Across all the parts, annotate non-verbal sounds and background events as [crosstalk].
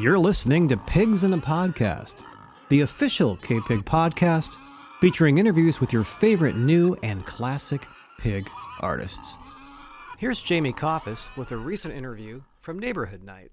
You're listening to Pigs in a Podcast, the official K Pig podcast featuring interviews with your favorite new and classic pig artists. Here's Jamie Coffis with a recent interview from Neighborhood Night.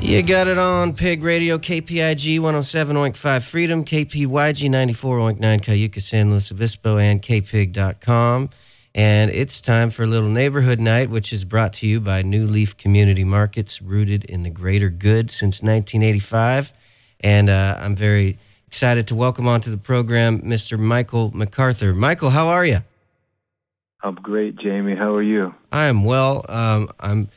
You got it on Pig Radio, KPIG 107.5 Freedom, KPYG 94.9 Cayucos, San Luis Obispo, and kpig.com. And it's time for a little neighborhood night, which is brought to you by New Leaf Community Markets, rooted in the greater good since 1985. And uh, I'm very excited to welcome onto the program Mr. Michael MacArthur. Michael, how are you? I'm great, Jamie. How are you? I am well. Um, I'm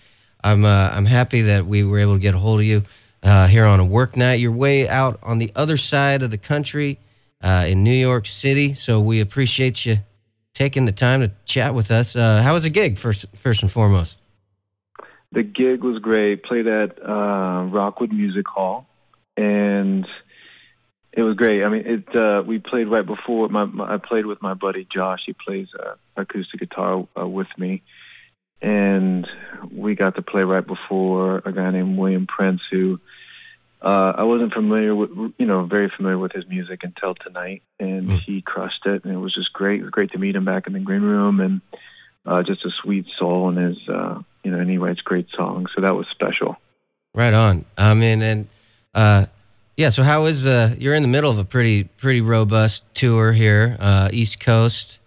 I'm uh, I'm happy that we were able to get a hold of you uh, here on a work night. You're way out on the other side of the country uh, in New York City, so we appreciate you taking the time to chat with us. Uh, how was the gig first first and foremost? The gig was great. Played at uh, Rockwood Music Hall, and it was great. I mean, it. Uh, we played right before. My, my I played with my buddy Josh. He plays uh, acoustic guitar uh, with me, and we got to play right before a guy named William Prince, who uh, I wasn't familiar with, you know, very familiar with his music until tonight, and Mm. he crushed it, and it was just great. It was great to meet him back in the green room, and uh, just a sweet soul, and his, uh, you know, and he writes great songs, so that was special. Right on. I mean, and uh, yeah. So how is the? You're in the middle of a pretty pretty robust tour here, uh, East Coast.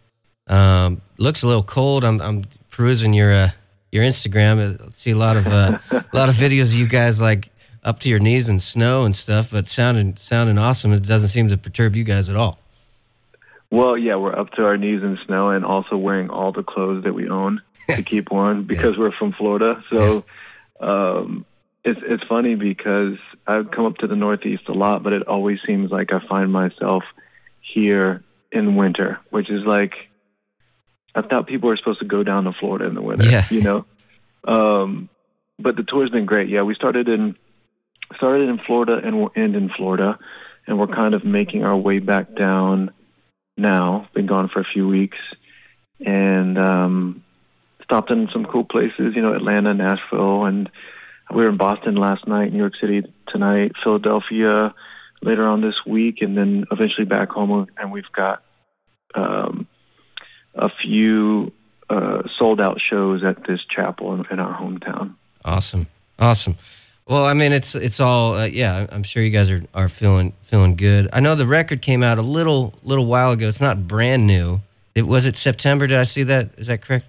Um, looks a little cold. I'm I'm perusing your uh, your Instagram. I see a lot of uh, [laughs] a lot of videos of you guys like up to your knees in snow and stuff, but sounding sounding awesome. It doesn't seem to perturb you guys at all. Well, yeah, we're up to our knees in snow, and also wearing all the clothes that we own [laughs] to keep warm because we're from Florida. So um, it's it's funny because I've come up to the Northeast a lot, but it always seems like I find myself here in winter, which is like I thought people were supposed to go down to Florida in the winter. Yeah. You know, um, but the tour's been great. Yeah, we started in started in Florida and we'll end in Florida, and we're kind of making our way back down now. Been gone for a few weeks, and um, stopped in some cool places. You know, Atlanta, Nashville, and we were in Boston last night, New York City tonight, Philadelphia later on this week, and then eventually back home. And we've got um, a few uh, sold out shows at this chapel in, in our hometown. Awesome, awesome. Well, I mean, it's it's all uh, yeah. I'm sure you guys are, are feeling feeling good. I know the record came out a little little while ago. It's not brand new. It was it September. Did I see that? Is that correct?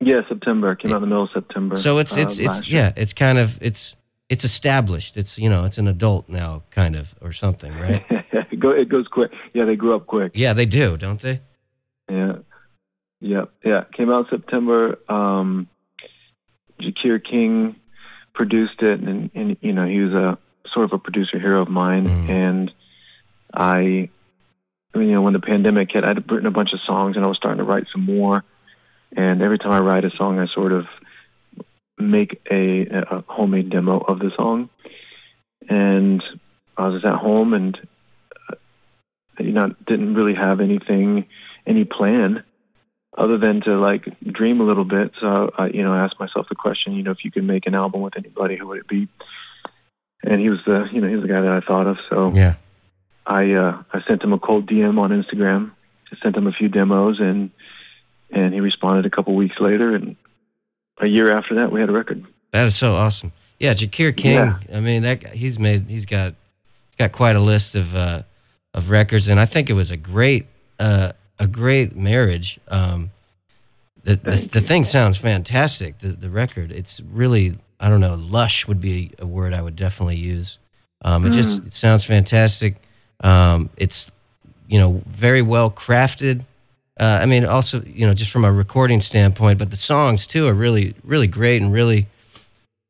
Yeah, September came out in the middle of September. So it's uh, it's it's yeah. It's kind of it's it's established. It's you know it's an adult now, kind of or something, right? [laughs] it, it goes quick. Yeah, they grew up quick. yeah, they do, don't they? Yeah. Yeah. Yeah. Came out in September. Um, Jacquire King produced it, and, and you know he was a sort of a producer hero of mine. Mhm. And I, I you know, when the pandemic hit, I'd written a bunch of songs, and I was starting to write some more. And every time I write a song, I sort of make a, a homemade demo of the song. And I was at home, and uh, you know, didn't really have anything, any plan other than to like dream a little bit. So I, you know, I asked myself the question, you know, if you could make an album with anybody, who would it be? And he was the, you know, he was the guy that I thought of. So Yeah. I, uh, I sent him a cold DM on Instagram. I sent him a few demos, and and he responded a couple weeks later. And a year after that, we had a record. That is so awesome. Yeah, Jacquire King. Yeah. I mean, that he's made he's got he's got quite a list of uh, of records, and I think it was a great uh, a great marriage. Um, the the, the thing sounds fantastic. The the record, it's really I don't know, lush would be a word I would definitely use. Um, it just it sounds fantastic. Um, it's you know very well crafted. Uh, I mean, also you know just from a recording standpoint, but the songs too are really really great and really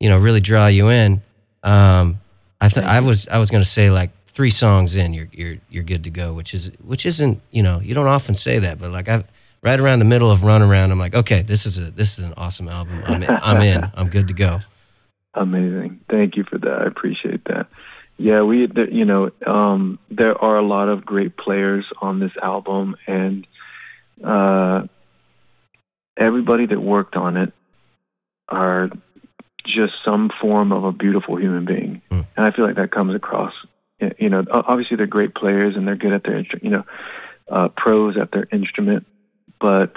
you know really draw you in. Um, I th- I was I was going to say like three songs in, you're you're you're good to go, which is which isn't you know you don't often say that, but like I right around the middle of Run Around, I'm like okay, this is a this is an awesome album. I'm in, I'm in. I'm good to go. [laughs] Amazing. Thank you for that. I appreciate that. Yeah, we, you know, um, there are a lot of great players on this album, and uh, everybody that worked on it are just some form of a beautiful human being, mm. and I feel like that comes across. You know, obviously they're great players and they're good at their, you know, uh, pros at their instrument, but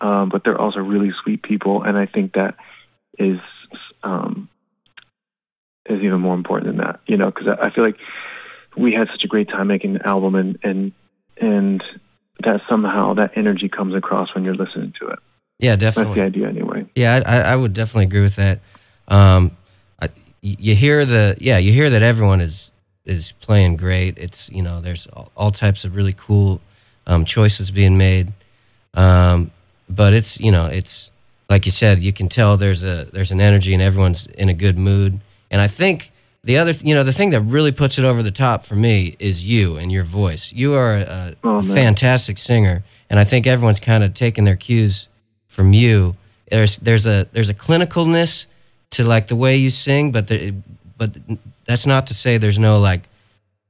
um, but they're also really sweet people, and I think that is um, is even more important than that. You know, because I, I feel like we had such a great time making the album, and and and that somehow that energy comes across when you're listening to it. Yeah, definitely. That's the idea, anyway. Yeah, I, I would definitely agree with that. Um, I, you hear the yeah, you hear that everyone is is playing great. It's you know there's all, all types of really cool um, choices being made, um, but it's you know it's like you said, you can tell there's a there's an energy and everyone's in a good mood. And I think the other you know the thing that really puts it over the top for me is you and your voice. You are a, oh, a fantastic singer, and I think everyone's kind of taking their cues from you. There's there's a there's a clinicalness to like the way you sing, but the, but that's not to say there's no like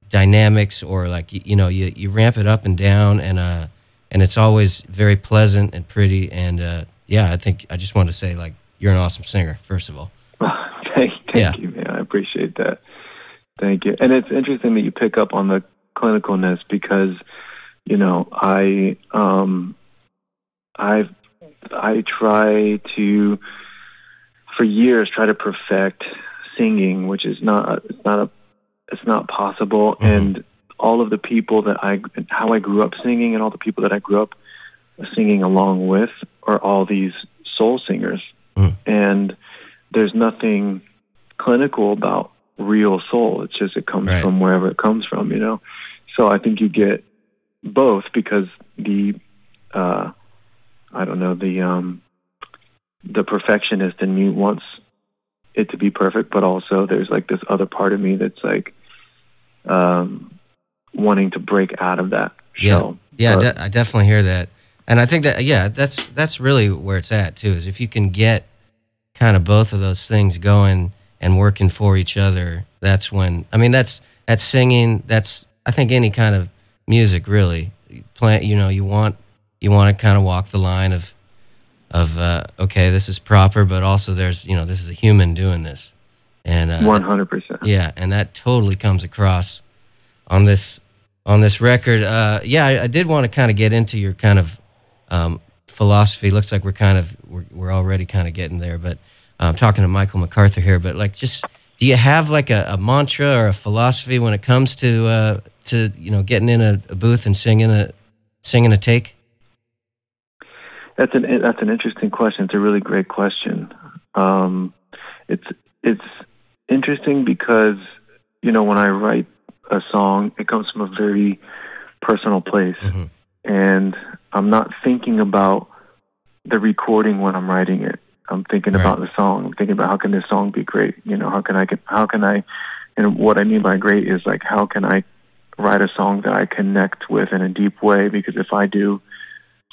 dynamics or like you, you know you, you ramp it up and down and uh and it's always very pleasant and pretty and uh yeah I think I just want to say like you're an awesome singer first of all. [laughs] thank thank yeah. you man I appreciate that thank you and it's interesting that you pick up on the clinicalness because you know I um I've I try to for years try to perfect singing, which is not it's not a it's not possible. Mm-hmm. And all of the people that I how I grew up singing, and all the people that I grew up singing along with, are all these soul singers. Mm-hmm. And there's nothing clinical about real soul. It's just it comes right. from wherever it comes from, you know. So I think you get both because the uh, I don't know the um, the perfectionist in me wants it to be perfect, but also there's like this other part of me that's like um, wanting to break out of that shell. Yeah, yeah, de- I definitely hear that, and I think that yeah, that's that's really where it's at too. Is if you can get kind of both of those things going and working for each other, that's when I mean that's that's singing. That's I think any kind of music really. Plant, you know, you want you want to kind of walk the line of of uh, okay, this is proper, but also there's you know this is a human doing this, and one hundred percent, yeah, and that totally comes across on this on this record. Uh, yeah, I, I, did want to kind of get into your kind of um, philosophy. Looks like we're kind of we're, we're already kind of getting there, but I'm talking to Michael MacArthur here. But like, just do you have like a, a mantra or a philosophy when it comes to uh, to you know getting in a, a booth and singing a singing a take? That's an that's an interesting question. It's a really great question. Um, it's it's interesting because you know when I write a song, it comes from a very personal place, mm-hmm. and I'm not thinking about the recording when I'm writing it. I'm thinking right. about the song. I'm thinking about how can this song be great. You know, how can I get how can I, and what I mean by great is like how can I write a song that I connect with in a deep way? Because if I do,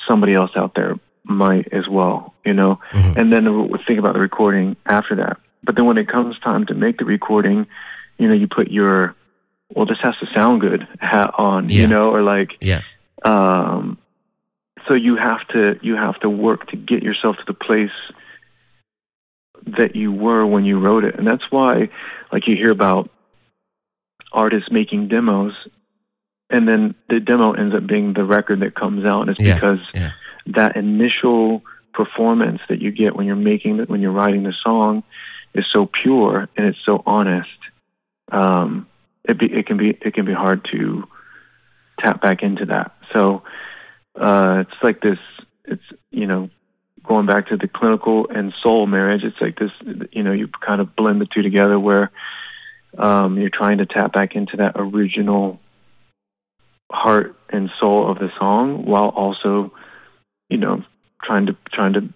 somebody else out there might as well, you know. Mm-hmm. And then think about the recording after that. But then when it comes time to make the recording, you know, you put your well, this has to sound good hat on, yeah. you know, or like yeah. Um, so you have to you have to work to get yourself to the place that you were when you wrote it, and that's why, like you hear about artists making demos, and then the demo ends up being the record that comes out, and it's yeah. because yeah that initial performance that you get when you're making when you're writing the song is so pure and it's so honest. Um, it be, it can be it can be hard to tap back into that. So uh, it's like this. It's you know going back to the clinical and soul marriage. It's like this. You know you kind of blend the two together where um, you're trying to tap back into that original heart and soul of the song while also you know, trying to trying to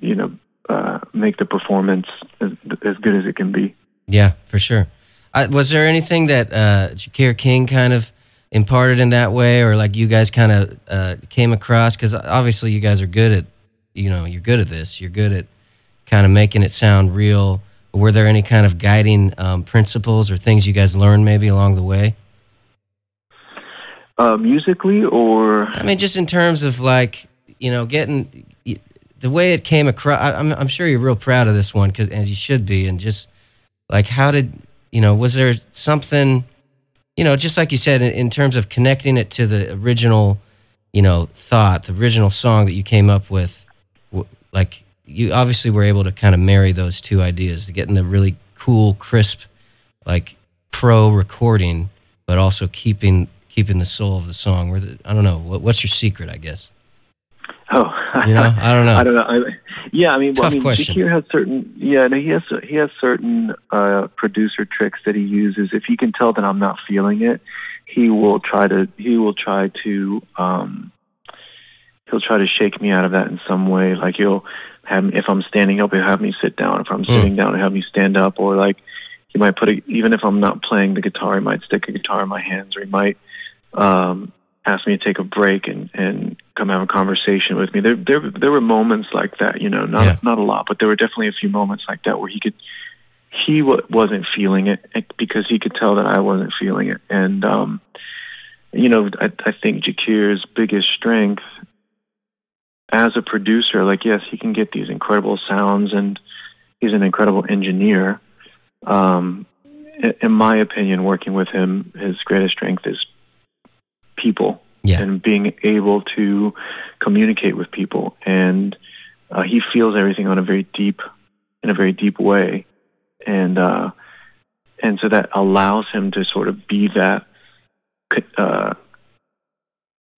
you know uh, make the performance as, as good as it can be. Yeah, for sure. Uh, was there anything that uh, Jacquire King kind of imparted in that way, or like you guys kind of uh, came across? Because obviously you guys are good at, you know, you're good at this. You're good at kind of making it sound real. Were there any kind of guiding um, principles or things you guys learned maybe along the way? Uh, musically, or I mean, just in terms of like you know, getting the way it came across. I, I'm I'm sure you're real proud of this one, cause and you should be. And just like, how did you know? Was there something? You know, just like you said, in, in terms of connecting it to the original, you know, thought, the original song that you came up with, like you obviously were able to kind of marry those two ideas, getting the really cool, crisp, like pro recording, but also keeping keeping the soul of the song. Where I don't know, what, what's your secret? I guess. Oh, [laughs] You know, I don't know. [laughs] I don't know. I, yeah, I mean, well, Tough I mean, question. Jacquire has certain. Yeah, no, he has he has certain uh, producer tricks that he uses. If he can tell that I'm not feeling it, he will try to he will try to um, he'll try to shake me out of that in some way. Like he'll have if I'm standing up, he'll have me sit down. If I'm sitting down, he'll have me stand up. Or like he might put a, even if I'm not playing the guitar, he might stick a guitar in my hands, or he might um, ask me to take a break and and come have a conversation with me. There there there were moments like that, you know, not Yeah. not a lot, but there were definitely a few moments like that where he could he w- wasn't feeling it because he could tell that I wasn't feeling it, and um, you know, I, I think Jacquire's biggest strength as a producer, like yes, he can get these incredible sounds, and he's an incredible engineer. Um, in my opinion, working with him, his greatest strength is people Yeah. and being able to communicate with people. And uh, he feels everything on a very deep, in a very deep way, and uh, and so that allows him to sort of be that uh,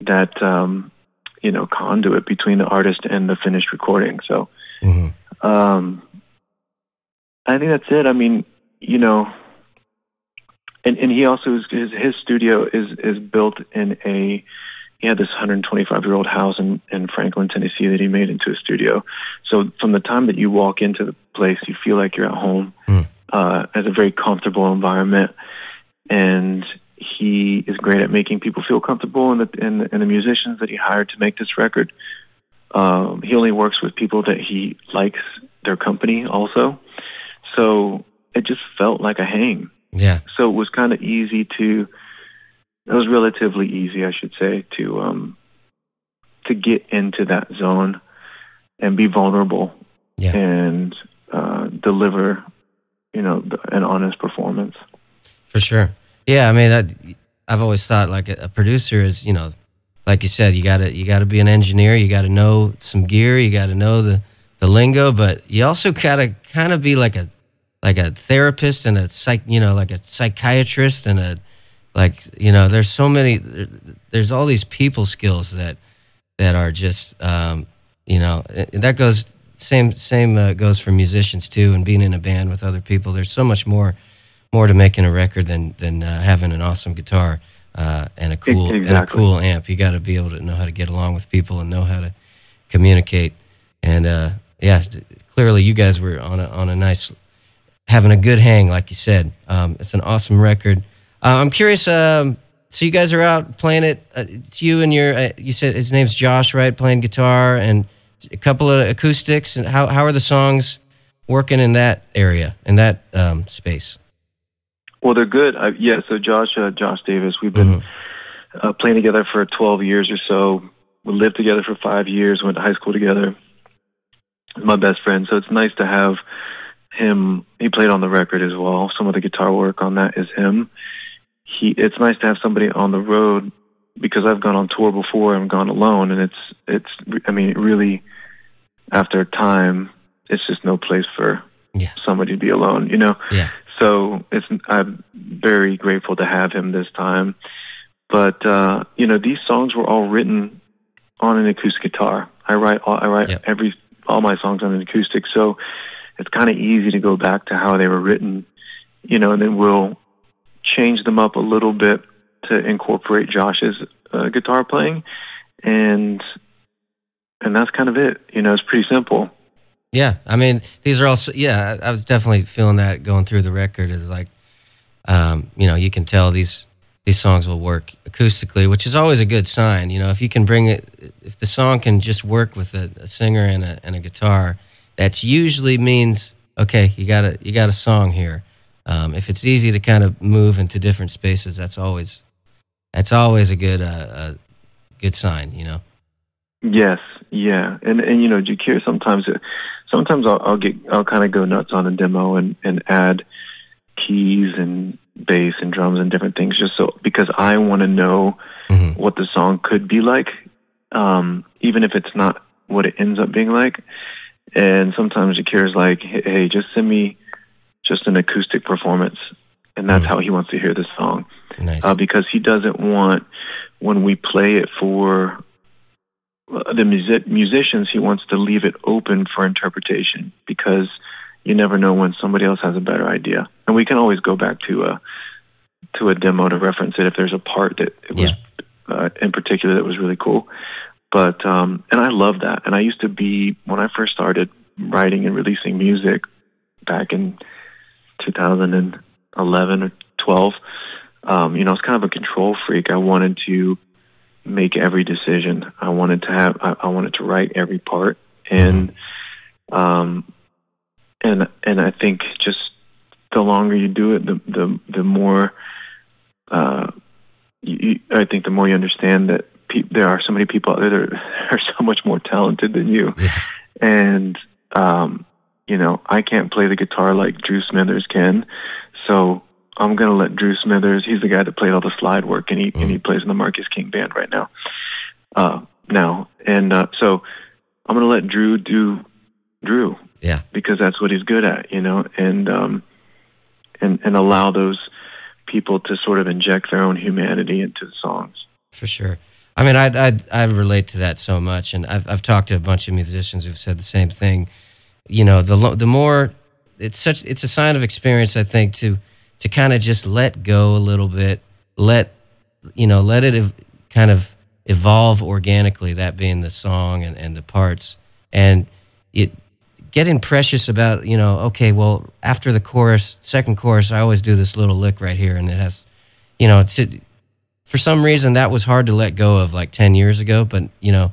that um, you know conduit between the artist and the finished recording. So hmm um, I think that's it. I mean, you know, and and he also is, his his studio is is built in a he had this 125 year old house in in Franklin, Tennessee that he made into a studio. So from the time that you walk into the place, you feel like you're at home. Mm. Uh, as a very comfortable environment, and he is great at making people feel comfortable. And the and, the- and the musicians that he hired to make this record, um, he only works with people that he likes their company also. So it just felt like a hang. Yeah. So it was kind of easy to. It was relatively easy, I should say, to um, to get into that zone and be vulnerable Yeah. and uh, deliver, you know, an honest performance. For sure. Yeah, I mean, I, I've always thought like a, a producer is, you know, like you said, you gotta you gotta be an engineer, you gotta know some gear, you gotta know the the lingo, but you also gotta kind of be like a like a therapist and a psych, you know, like a psychiatrist and a like you know, there's so many, there's all these people skills that that are just, um, you know, that goes same same uh, goes for musicians too, and being in a band with other people. There's so much more more to making a record than than uh, having an awesome guitar uh, and a cool and a cool amp. You got to be able to know how to get along with people and know how to communicate. And uh, yeah, clearly you guys were on a on a nice having a good hang, like you said. Um, it's an awesome record. Uh, I'm curious. Um, so you guys are out playing it. Uh, it's you and your. Uh, you said his name's Josh, right? Playing guitar and a couple of acoustics. And how how are the songs working in that area in that um, space? Well, they're good. I, yeah. So Josh, uh, Josh Davis, we've been Mhm. uh, playing together for 12 years or so. We lived together for five years. Went to high school together. My best friend. So it's nice to have him. He played on the record as well. Some of the guitar work on that is him. He. It's nice to have somebody on the road because I've gone on tour before and gone alone, and it's it's. I mean, it really, after time, it's just no place for Yeah. somebody to be alone. You know. Yeah. So it's I'm very grateful to have him this time. But uh, you know, these songs were all written on an acoustic guitar. I write all, I write Yep. every all my songs on an acoustic, so it's kind of easy to go back to how they were written, you know, and then we'll change them up a little bit to incorporate Josh's uh, guitar playing, and and that's kind of it. You know, it's pretty simple. Yeah, I mean, these are also yeah. I I was definitely feeling that going through the record is like, um, you know, you can tell these these songs will work acoustically, which is always a good sign. You know, if you can bring it, if the song can just work with a, a singer and a and a guitar, that's usually means okay, you got a you got a song here. Um, if it's easy to kind of move into different spaces, that's always that's always a good uh, a good sign. You know. Yes, yeah, and and you know, Jacquire sometimes sometimes I'll, I'll get I'll kind of go nuts on a demo and and add keys and bass and drums and different things just so because I want to know mm-hmm. what the song could be like, um, even if it's not what it ends up being like. And sometimes Jacquire's like, hey, just send me just an acoustic performance, and that's mm-hmm. how he wants to hear the song, nice. uh, because he doesn't want when we play it for uh, the music- musicians, he wants to leave it open for interpretation because you never know when somebody else has a better idea. And we can always go back to a to a demo to reference it if there's a part that it was yeah. uh, in particular that was really cool. But um, and I love that. And I used to be when I first started writing and releasing music back in 2011 or 12. Um, you know, I was kind of a control freak. I wanted to make every decision. I wanted to have. I, I wanted to write every part, and um, and and I think just the longer you do it, the the the more. Uh, you, I think the more you understand that pe- there are so many people out there that [laughs] are, so much more talented than you, yeah. and um, you know I can't play the guitar like Drew Smithers can, so I'm gonna let Drew Smithers. He's the guy that played all the slide work, and he mm. and he mm. plays in the Marcus King band right now. Uh, now and uh, so I'm gonna let Drew do Drew. Yeah, because that's what he's good at, you know, and um, and and allow those people to sort of inject their own humanity into the songs. For sure. I mean, I I I relate to that so much, and I've I've talked to a bunch of musicians who've said the same thing. You know, the the more it's such it's a sign of experience, I think, to to kind of just let go a little bit, let you know, let it ev- kind of evolve organically. That being the song and, and the parts, and it getting precious about you know, okay, well, after the chorus, second chorus, I always do this little lick right here, and it has, you know, it's it, for some reason that was hard to let go of like ten years ago, but you know.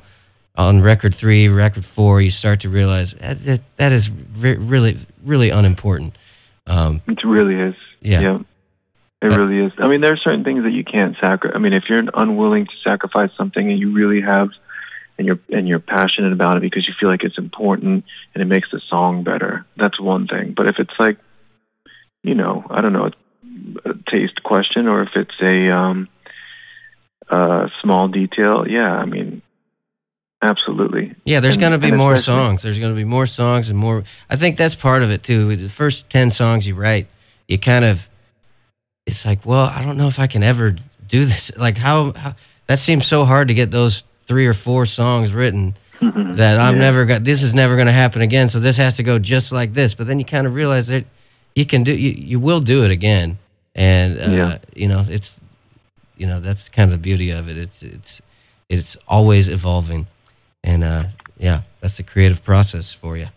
On record three, record four, you start to realize that, that, that is re- really, really unimportant. Um, it really is. Yeah. yeah. It really is. I mean, there are certain things that you can't sacrifice. I mean, if you're unwilling to sacrifice something and you really have, and you're and you're passionate about it because you feel like it's important and it makes the song better, that's one thing. But if it's like, you know, I don't know, a taste question, or if it's a um, a small detail, yeah, I mean, absolutely. Yeah, there's going to be more songs. There's going to be more songs and more. I think that's part of it too. The first ten songs you write you kind of it's like, well, I don't know if I can ever do this. Like how, how that seems so hard to get those three or four songs written that I'm yeah. never going this is never going to happen again. So this has to go just like this. But then you kind of realize that you can do you, you will do it again. And uh, yeah. you know, it's you know, that's kind of the beauty of it. It's it's it's always evolving. And uh yeah, that's the creative process for you.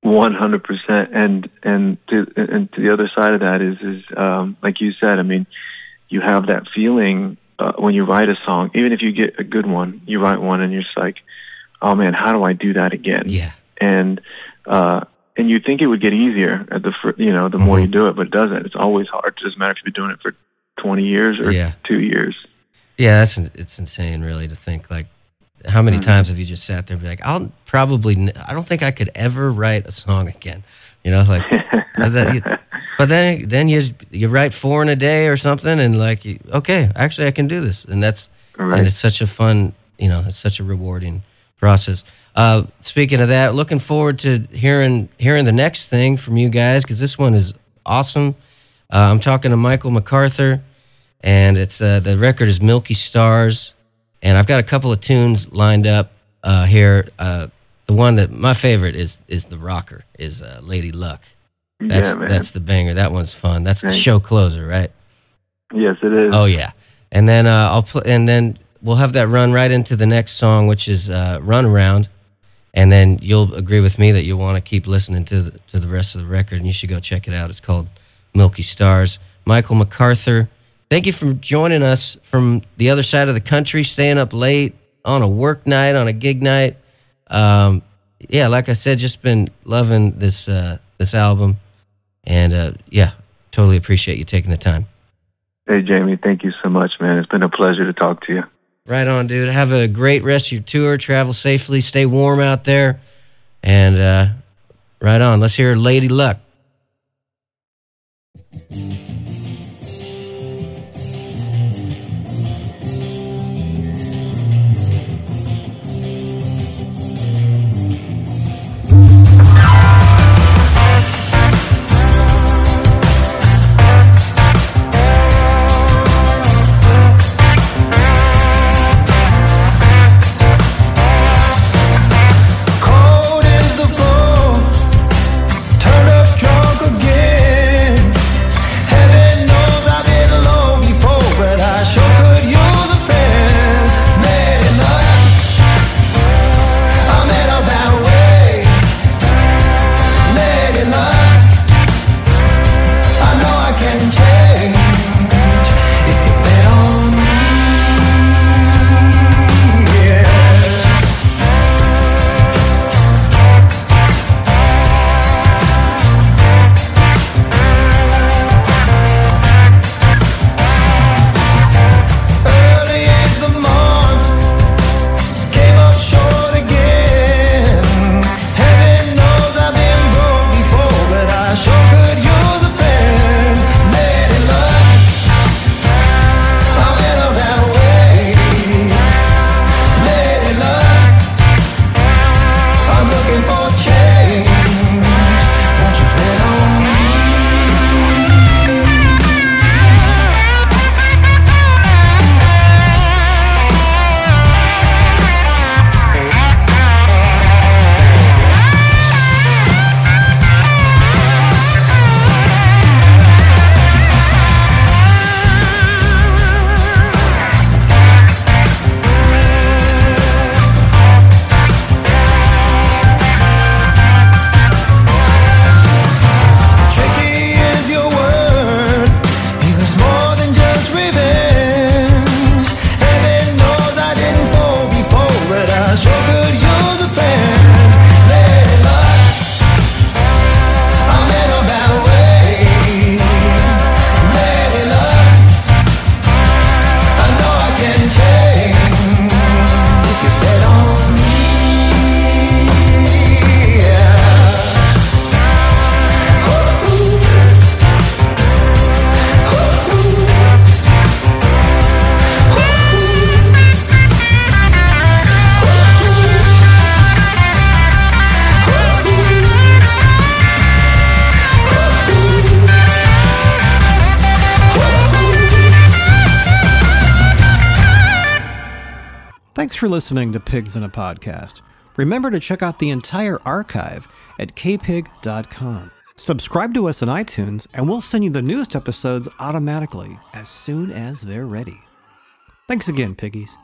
One hundred percent, and and to and to the other side of that is is um, like you said. I mean, you have that feeling uh, when you write a song, even if you get a good one, you write one, and you're just like, oh man, how do I do that again? Yeah, and uh, and you think it would get easier at the fr- you know the more mm-hmm. you do it, but it doesn't. It's always hard. It doesn't matter if you've been doing it for twenty years or yeah. two years. Yeah, that's it's insane, really, to think like how many mm-hmm. times have you just sat there and be like, I'll probably, I don't think I could ever write a song again. You know, like, [laughs] but then, then you you write four in a day or something, and like, okay, actually, I can do this, and that's, right. and it's such a fun, you know, it's such a rewarding process. Uh, speaking of that, looking forward to hearing hearing the next thing from you guys because this one is awesome. Uh, I'm talking to Michael MacArthur, and it's uh, the record is Milky Stars and I've got a couple of tunes lined up uh, here. Uh, the one that my favorite is is the rocker is uh, Lady Luck. That's yeah, man. that's the banger. That one's fun. That's the show closer, right? Yes, it is. Oh yeah, and then uh, I'll play, and then we'll have that run right into the next song, which is uh, "Run Around," and then you'll agree with me that you'll want to keep listening to the, to the rest of the record, and you should go check it out. It's called Milky Stars, Michael MacArthur. Thank you for joining us from the other side of the country, staying up late on a work night, on a gig night. Um, yeah, like I said, just been loving this uh, this album, and uh, yeah, totally appreciate you taking the time. Hey, Jamie, thank you so much, man. It's been a pleasure to talk to you. Right on, dude. Have a great rest of your tour. Travel safely. Stay warm out there, and uh, right on. Let's hear "Lady Luck." Thank you. for listening to Pigs in a Podcast. Remember to check out the entire archive at kpig.com. Subscribe to us on iTunes, and we'll send you the newest episodes automatically as soon as they're ready. Thanks again, Piggies.